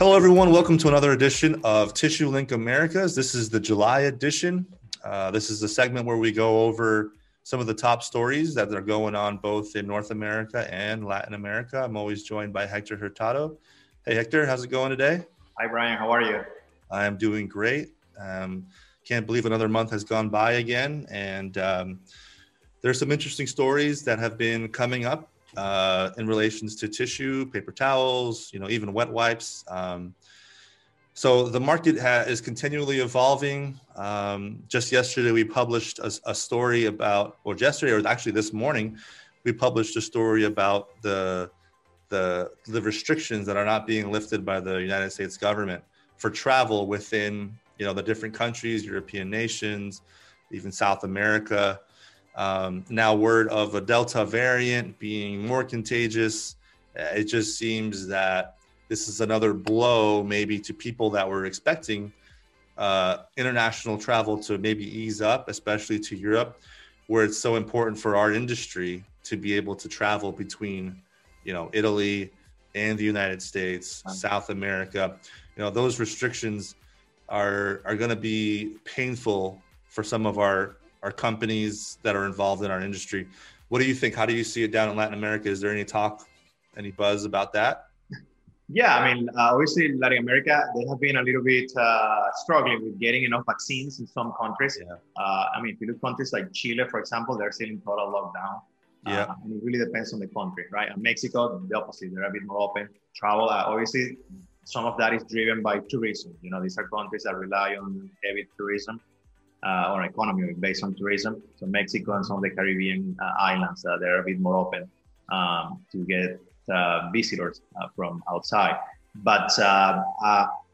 Hello, everyone. Welcome to another edition of Tissue Link Americas. This is the July edition. Uh, this is the segment where we go over some of the top stories that are going on both in North America and Latin America. I'm always joined by Hector Hurtado. Hey, Hector, how's it going today? Hi, Brian. How are you? I am doing great. Um, can't believe another month has gone by again. And um, there's some interesting stories that have been coming up uh, in relations to tissue, paper towels, you know, even wet wipes. Um, so the market ha- is continually evolving. Um, just yesterday, we published a, a, story about, or yesterday, or actually this morning, we published a story about the the the restrictions that are not being lifted by the United States government for travel within, you know, the different countries, European nations, even South America. Um, now, word of a Delta variant being more contagious. Uh, it just seems that this is another blow, maybe to people that were expecting uh, international travel to maybe ease up, especially to Europe, where it's so important for our industry to be able to travel between, you know, Italy and the United States, South America. You know, those restrictions are are going to be painful for some of our our companies that are involved in our industry. What do you think? How do you see it down in Latin America? Is there any talk, any buzz about that? Yeah, I mean, uh, obviously, Latin America, they have been a little bit uh, struggling with getting enough vaccines in some countries. Yeah. Uh, I mean, if you look countries like Chile, for example, they're still in total lockdown. Yeah. Uh, and it really depends on the country, right? And Mexico, the opposite, they're a bit more open. Travel, uh, obviously, some of that is driven by tourism. You know, these are countries that rely on heavy tourism uh, or economy based on tourism. So Mexico and some of the Caribbean uh, islands, uh, they're a bit more open um, to get uh, visitors uh, from outside. But uh,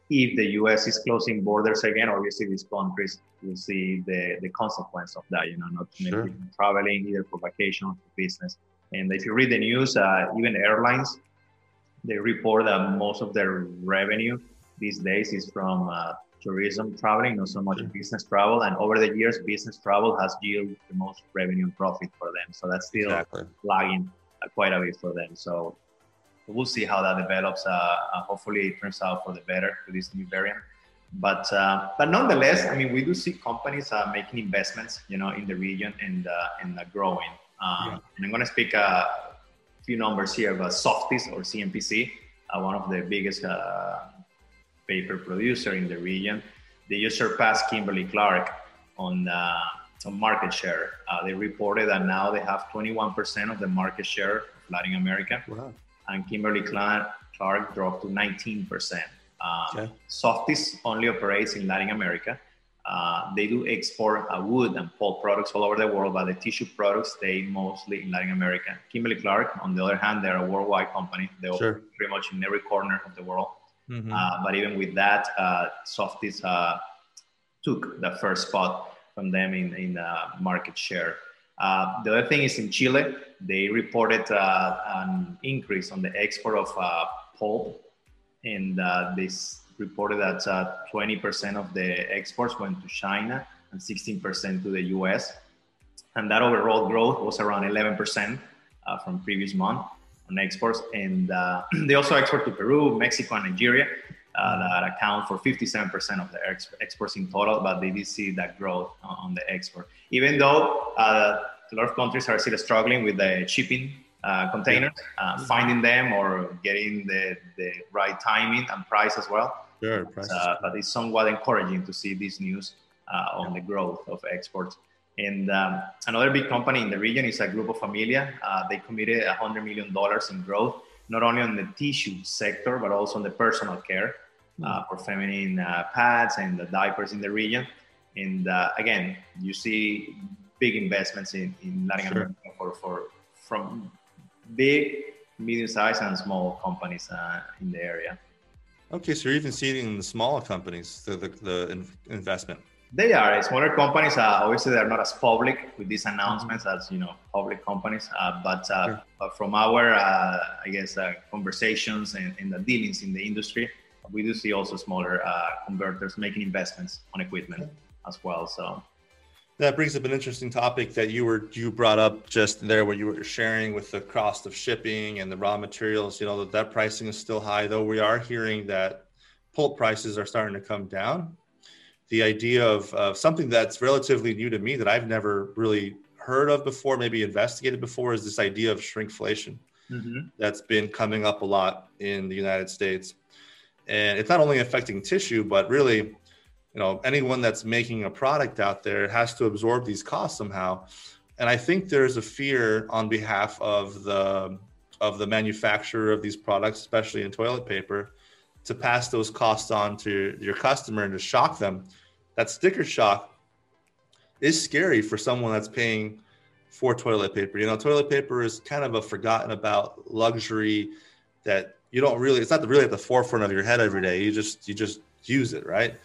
if the U.S. is closing borders again, obviously these countries will see the, the consequence of that. You know, not sure. traveling either for vacation or for business. And if you read the news, even airlines, they report that most of their revenue these days is from tourism traveling, not so much business travel. And over the years, business travel has yielded the most revenue and profit for them. So that's still exactly. lagging uh, quite a bit for them. So we'll see how that develops. Uh, uh, hopefully, it turns out for the better for this new variant. But uh, but nonetheless, I mean, we do see companies uh, making investments, you know, in the region and uh, and growing. Um, yeah. And I'm going to speak a few numbers here about Softys or CMPC, one of the biggest paper producer in the region. They just surpassed Kimberly Clark on, uh, on market share. Uh, they reported that now they have 21% of the market share of Latin America. Wow. And Kimberly Clark, dropped to 19%. Um, okay. Softys only operates in Latin America. Uh, they do export uh, wood and pulp products all over the world, but the tissue products stay mostly in Latin America. Kimberly Clark, on the other hand, they're a worldwide company. They sure. operate pretty much in every corner of the world. Mm-hmm. Uh, but even with that, uh, Softys uh, took the first spot from them in, in market share. Uh, the other thing is in Chile, they reported uh, an increase on the export of uh, pulp, and they reported that 20% of the exports went to China and 16% to the US. And that overall growth was around 11% from previous month on exports. And uh, they also export to Peru, Mexico, and Nigeria uh, that account for 57% of their ex- exports in total, but they did see that growth on the export. Even though uh, a lot of countries are still struggling with the shipping uh, containers, uh, finding them or getting the, the right timing and price as well. Sure, uh, but it's somewhat encouraging to see this news on the growth of exports. And um, another big company in the region is a Grupo Familia. Uh, they committed $100 million in growth, not only on the tissue sector, but also on the personal care uh, for feminine uh, pads and the diapers in the region. And uh, again, you see big investments in, in Latin sure. America for, for, from big, medium-sized, and small companies uh, in the area. Okay, so you're even seeing in the smaller companies the, the, the investment. They are smaller companies. Uh, obviously, they're not as public with these announcements mm-hmm. as you know public companies. Uh, but, uh, sure. but, from our, uh, I guess, uh, conversations and, and, the dealings in the industry, we do see also smaller uh, converters making investments on equipment okay. as well. So that brings up an interesting topic that you were you brought up just there, where you were sharing with the cost of shipping and the raw materials. You know that that pricing is still high, though we are hearing that pulp prices are starting to come down. The idea of, of something that's relatively new to me that I've never really heard of before, maybe investigated before, is this idea of shrinkflation mm-hmm. that's been coming up a lot in the United States. And it's not only affecting tissue, but really, you know, anyone that's making a product out there has to absorb these costs somehow. And I think there's a fear on behalf of the of the manufacturer of these products, especially in toilet paper, to pass those costs on to your customer and to shock them. That sticker shock is scary for someone that's paying for toilet paper. You know, toilet paper is kind of a forgotten about luxury that you don't really. It's not really at the forefront of your head every day. You just you just use it, right?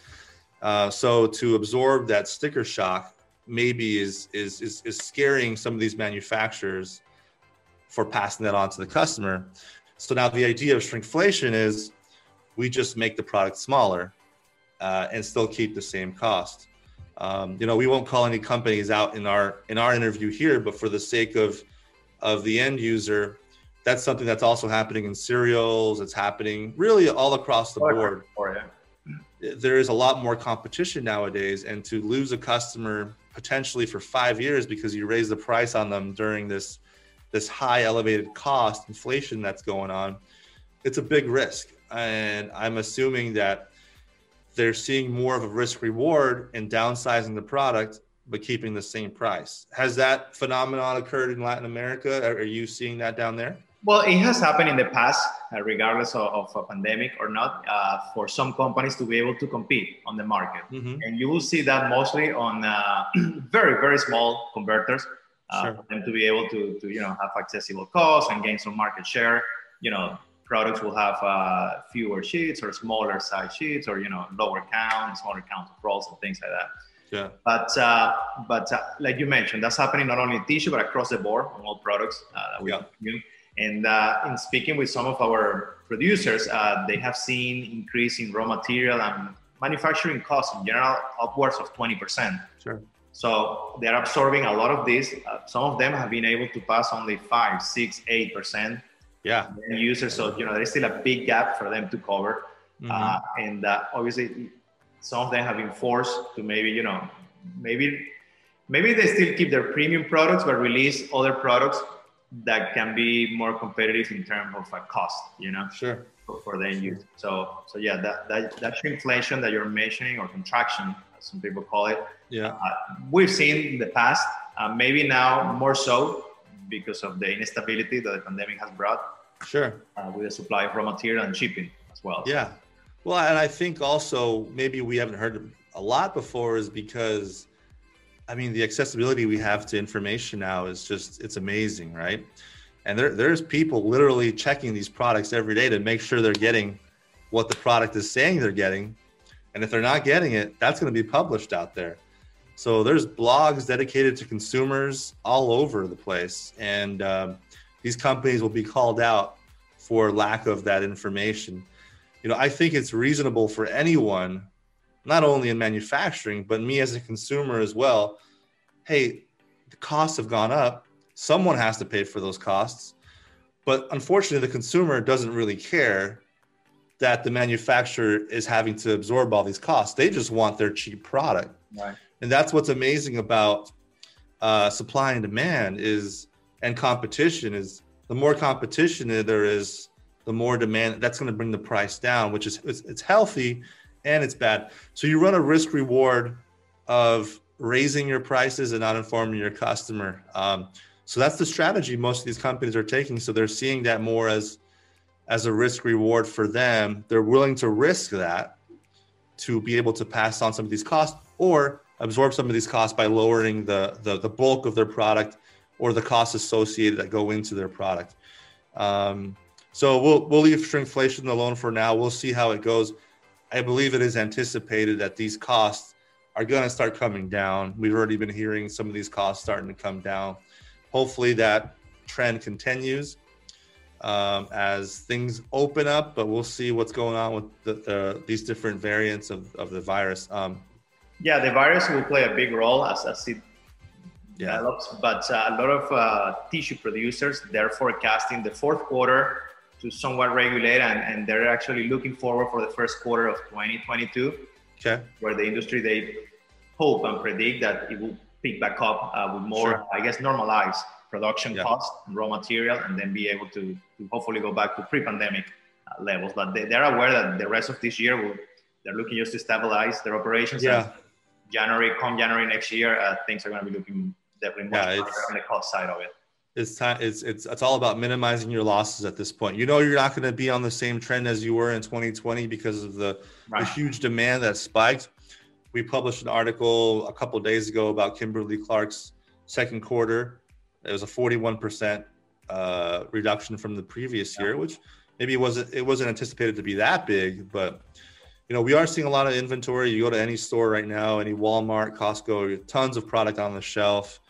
Uh, so to absorb that sticker shock maybe is, is is is scaring some of these manufacturers for passing that on to the customer. So now the idea of shrinkflation is we just make the product smaller uh, and still keep the same cost. Um, you know, we won't call any companies out in our in our interview here, but for the sake of of the end user, that's something that's also happening in cereals. It's happening really all across the board. There is a lot more competition nowadays, and to lose a customer potentially for five years because you raise the price on them during this this high elevated cost inflation that's going on, it's a big risk. And I'm assuming that they're seeing more of a risk reward in downsizing the product but keeping the same price. Has that phenomenon occurred in Latin America? Are you seeing that down there? Well, it has happened in the past, uh, regardless of, of, a pandemic or not, uh, for some companies to be able to compete on the market. Mm-hmm. And you will see that mostly on uh, very, very small converters, uh, sure. for them to be able to, to, you know, have accessible costs and gain some market share. You know, products will have uh, fewer sheets or smaller size sheets or you know lower count, smaller count of rolls and things like that. Yeah. But uh, but uh, like you mentioned, that's happening not only in tissue but across the board on all products uh, that we yeah. use. And uh, in speaking with some of our producers, uh, they have seen increase in raw material and manufacturing costs in general upwards of 20%. Sure. So they're absorbing a lot of this. some of them have been able to pass only five, six, eight percent yeah. Users so you know there's still a big gap for them to cover. Mm-hmm. uh, and uh, obviously some of them have been forced to maybe you know maybe maybe they still keep their premium products but release other products that can be more competitive in terms of a cost you know sure. for, the end user so so yeah that, that that shrinkflation that you're mentioning or contraction as some people call it. Yeah. Uh, we've seen in the past uh, maybe now more so because of the instability that the pandemic has brought. Sure. Uh, with the supply of raw material and shipping as well. Yeah. Well, and I think also maybe we haven't heard a lot before is because, I mean, the accessibility we have to information now is just, it's amazing, right? And there, there's people literally checking these products every day to make sure they're getting what the product is saying they're getting. And if they're not getting it, that's going to be published out there. So there's blogs dedicated to consumers all over the place, and um, these companies will be called out for lack of that information. You know, I think it's reasonable for anyone, not only in manufacturing, but me as a consumer as well. Hey, the costs have gone up. Someone has to pay for those costs. But unfortunately, the consumer doesn't really care that the manufacturer is having to absorb all these costs. They just want their cheap product. Right and that's what's amazing about uh, supply and demand is and competition is the more competition there is the more demand that's going to bring the price down which is it's, it's healthy and it's bad. So you run a risk reward of raising your prices and not informing your customer. Um, so that's the strategy most of these companies are taking. So they're seeing that more as as a risk reward for them. They're willing to risk that to be able to pass on some of these costs or absorb some of these costs by lowering the, the, the bulk of their product or the costs associated that go into their product. Um, so we'll we'll leave shrinkflation alone for now. We'll see how it goes. I believe it is anticipated that these costs are going to start coming down. We've already been hearing some of these costs starting to come down. Hopefully that trend continues um, as things open up, but we'll see what's going on with the, these different variants of, of the virus. Um, yeah, the virus will play a big role as, as it yeah. develops, but uh, a lot of uh, tissue producers they're forecasting the fourth quarter to somewhat regulate, and, and they're actually looking forward for the first quarter of 2022, okay. where the industry they hope and predict that it will pick back up uh, with more, sure. I guess, normalized production yeah. cost and raw material, and then be able to, to hopefully go back to pre-pandemic uh, levels. But they, they're aware that the rest of this year will, they're looking just to stabilize their operations. Yeah. January, come January next year, uh, things are going to be looking definitely much yeah, on the cost side of it. It's time. It's it's it's all about minimizing your losses at this point. You know, you're not going to be on the same trend as you were in 2020 because of the, right. the huge demand that spiked. We published an article a couple days ago about Kimberly Clark's second quarter. It was a 41 percent uh, reduction from the previous yeah. year, which maybe it wasn't it wasn't anticipated to be that big, but you know we are seeing a lot of inventory. You go to any store right now, any Walmart, Costco, tons of product on the shelf.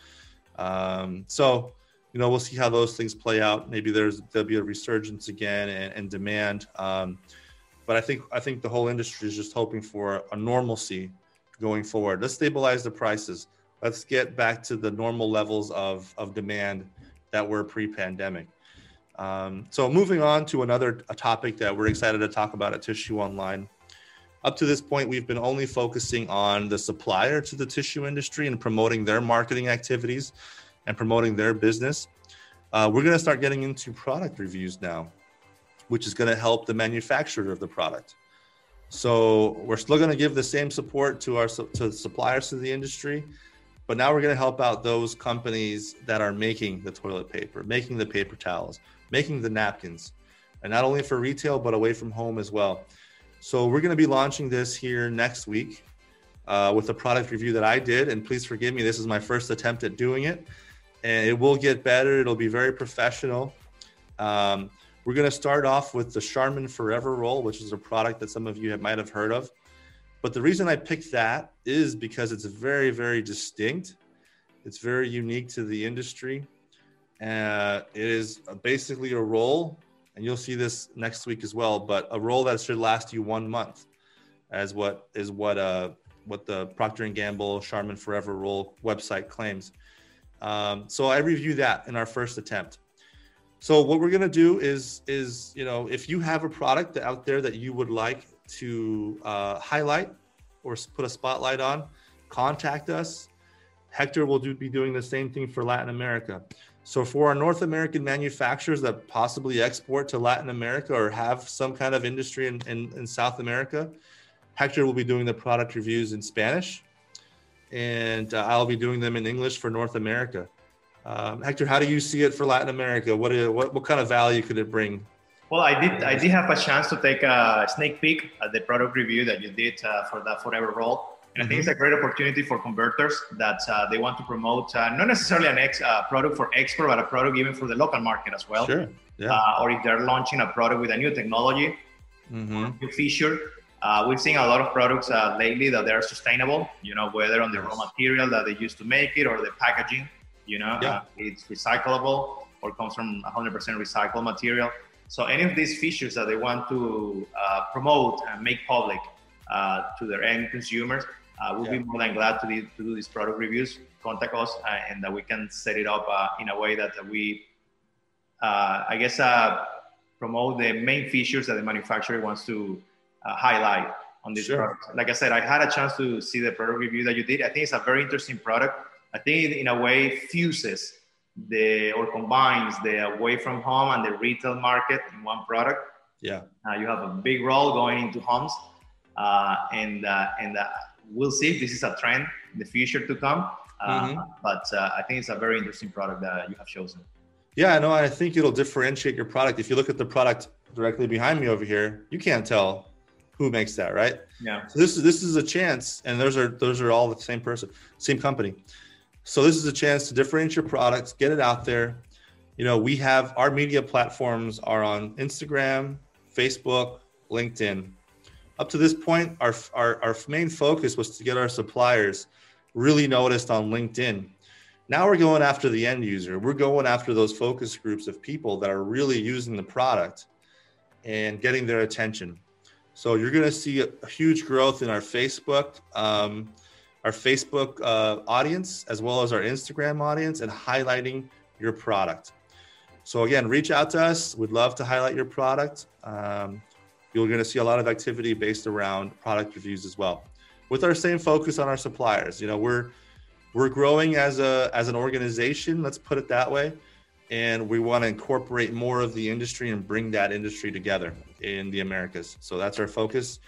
Um, so you know, we'll see how those things play out. Maybe there's there'll be a resurgence again and, and demand. Um, but I think I think the whole industry is just hoping for a normalcy going forward. Let's stabilize the prices. Let's get back to the normal levels of, of demand that were pre-pandemic. Um, so moving on to another a topic that we're excited to talk about at Tissue Online. Up to this point, we've been only focusing on the supplier to the tissue industry and promoting their marketing activities and promoting their business. Uh, we're going to start getting into product reviews now, which is going to help the manufacturer of the product. So we're still going to give the same support to our to suppliers to the industry, but now we're going to help out those companies that are making the toilet paper, making the paper towels, making the napkins, and not only for retail but away from home as well. So we're going to be launching this here next week uh, with a product review that I did, and please forgive me, this is my first attempt at doing it and it will get better. It'll be very professional. Um, we're going to start off with the Charmin Forever Roll, which is a product that some of you have, might have heard of. But the reason I picked that is because it's very, very distinct. It's very unique to the industry. Uh, it is basically a roll, and you'll see this next week as well. But a roll that should last you one month, as what is what uh, what the Procter and Gamble Charmin Forever Roll website claims. Um, so I review that in our first attempt. So what we're gonna do is is you know if you have a product out there that you would like to uh, highlight or put a spotlight on, contact us. Hector will do, be doing the same thing for Latin America. So for our North American manufacturers that possibly export to Latin America or have some kind of industry in, in, in South America, Hector will be doing the product reviews in Spanish and uh, I'll be doing them in English for North America. Um, Hector, how do you see it for Latin America? What, is, what, what kind of value could it bring? Well, I did I did have a chance to take a sneak peek at the product review that you did uh, for that Forever Roll. And I think it's a great opportunity for converters that uh, they want to promote uh, not necessarily an ex, uh, product for export, but a product even for the local market as well. Sure. Yeah. Uh, or if they're launching a product with a new technology, mm-hmm. new feature, uh, we've seen a lot of products uh, lately that they're sustainable, you know, whether on the raw material that they use to make it or the packaging, you know, yeah. it's recyclable or comes from 100% recycled material. So any of these features that they want to uh, promote and make public uh, to their end consumers, uh, we'll yeah. be more than glad to, to do these product reviews. Contact us and that we can set it up in a way that we, I guess, promote the main features that the manufacturer wants to uh, highlight on this sure. product. Like I said, I had a chance to see the product review that you did. I think it's a very interesting product. I think it, in a way fuses the or combines the away from home and the retail market in one product. Yeah, uh, you have a big roll going into homes, uh, and uh, and uh, we'll see if this is a trend in the future to come. Uh, mm-hmm. But I think it's a very interesting product that you have chosen. Yeah, no, I think it'll differentiate your product. If you look at the product directly behind me over here, you can't tell who makes that, right? Yeah. So this is this is a chance, and those are those are all the same person, same company. So this is a chance to differentiate your products, get it out there. You know, we have our media platforms are on Instagram, Facebook, LinkedIn. Up to this point, our, our, our main focus was to get our suppliers really noticed on LinkedIn. Now we're going after the end user. We're going after those focus groups of people that are really using the product and getting their attention. So you're going to see a, a, huge growth in our Facebook, um, our Facebook uh, audience, as well as our Instagram audience, and highlighting your product. So again, reach out to us. We'd love to highlight your product. Um, you're going to see a lot of activity based around product reviews as well, with our same focus on our suppliers. You know, we're we're growing as a as an organization. Let's put it that way, and we want to incorporate more of the industry and bring that industry together in the Americas. So that's our focus.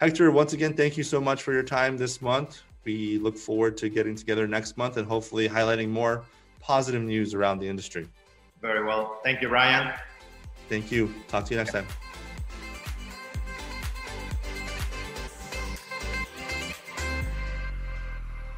Hector, once again, thank you so much for your time this month. We look forward to getting together next month and hopefully highlighting more positive news around the industry. Very well. Thank you, Ryan. Thank you. Talk to you next time.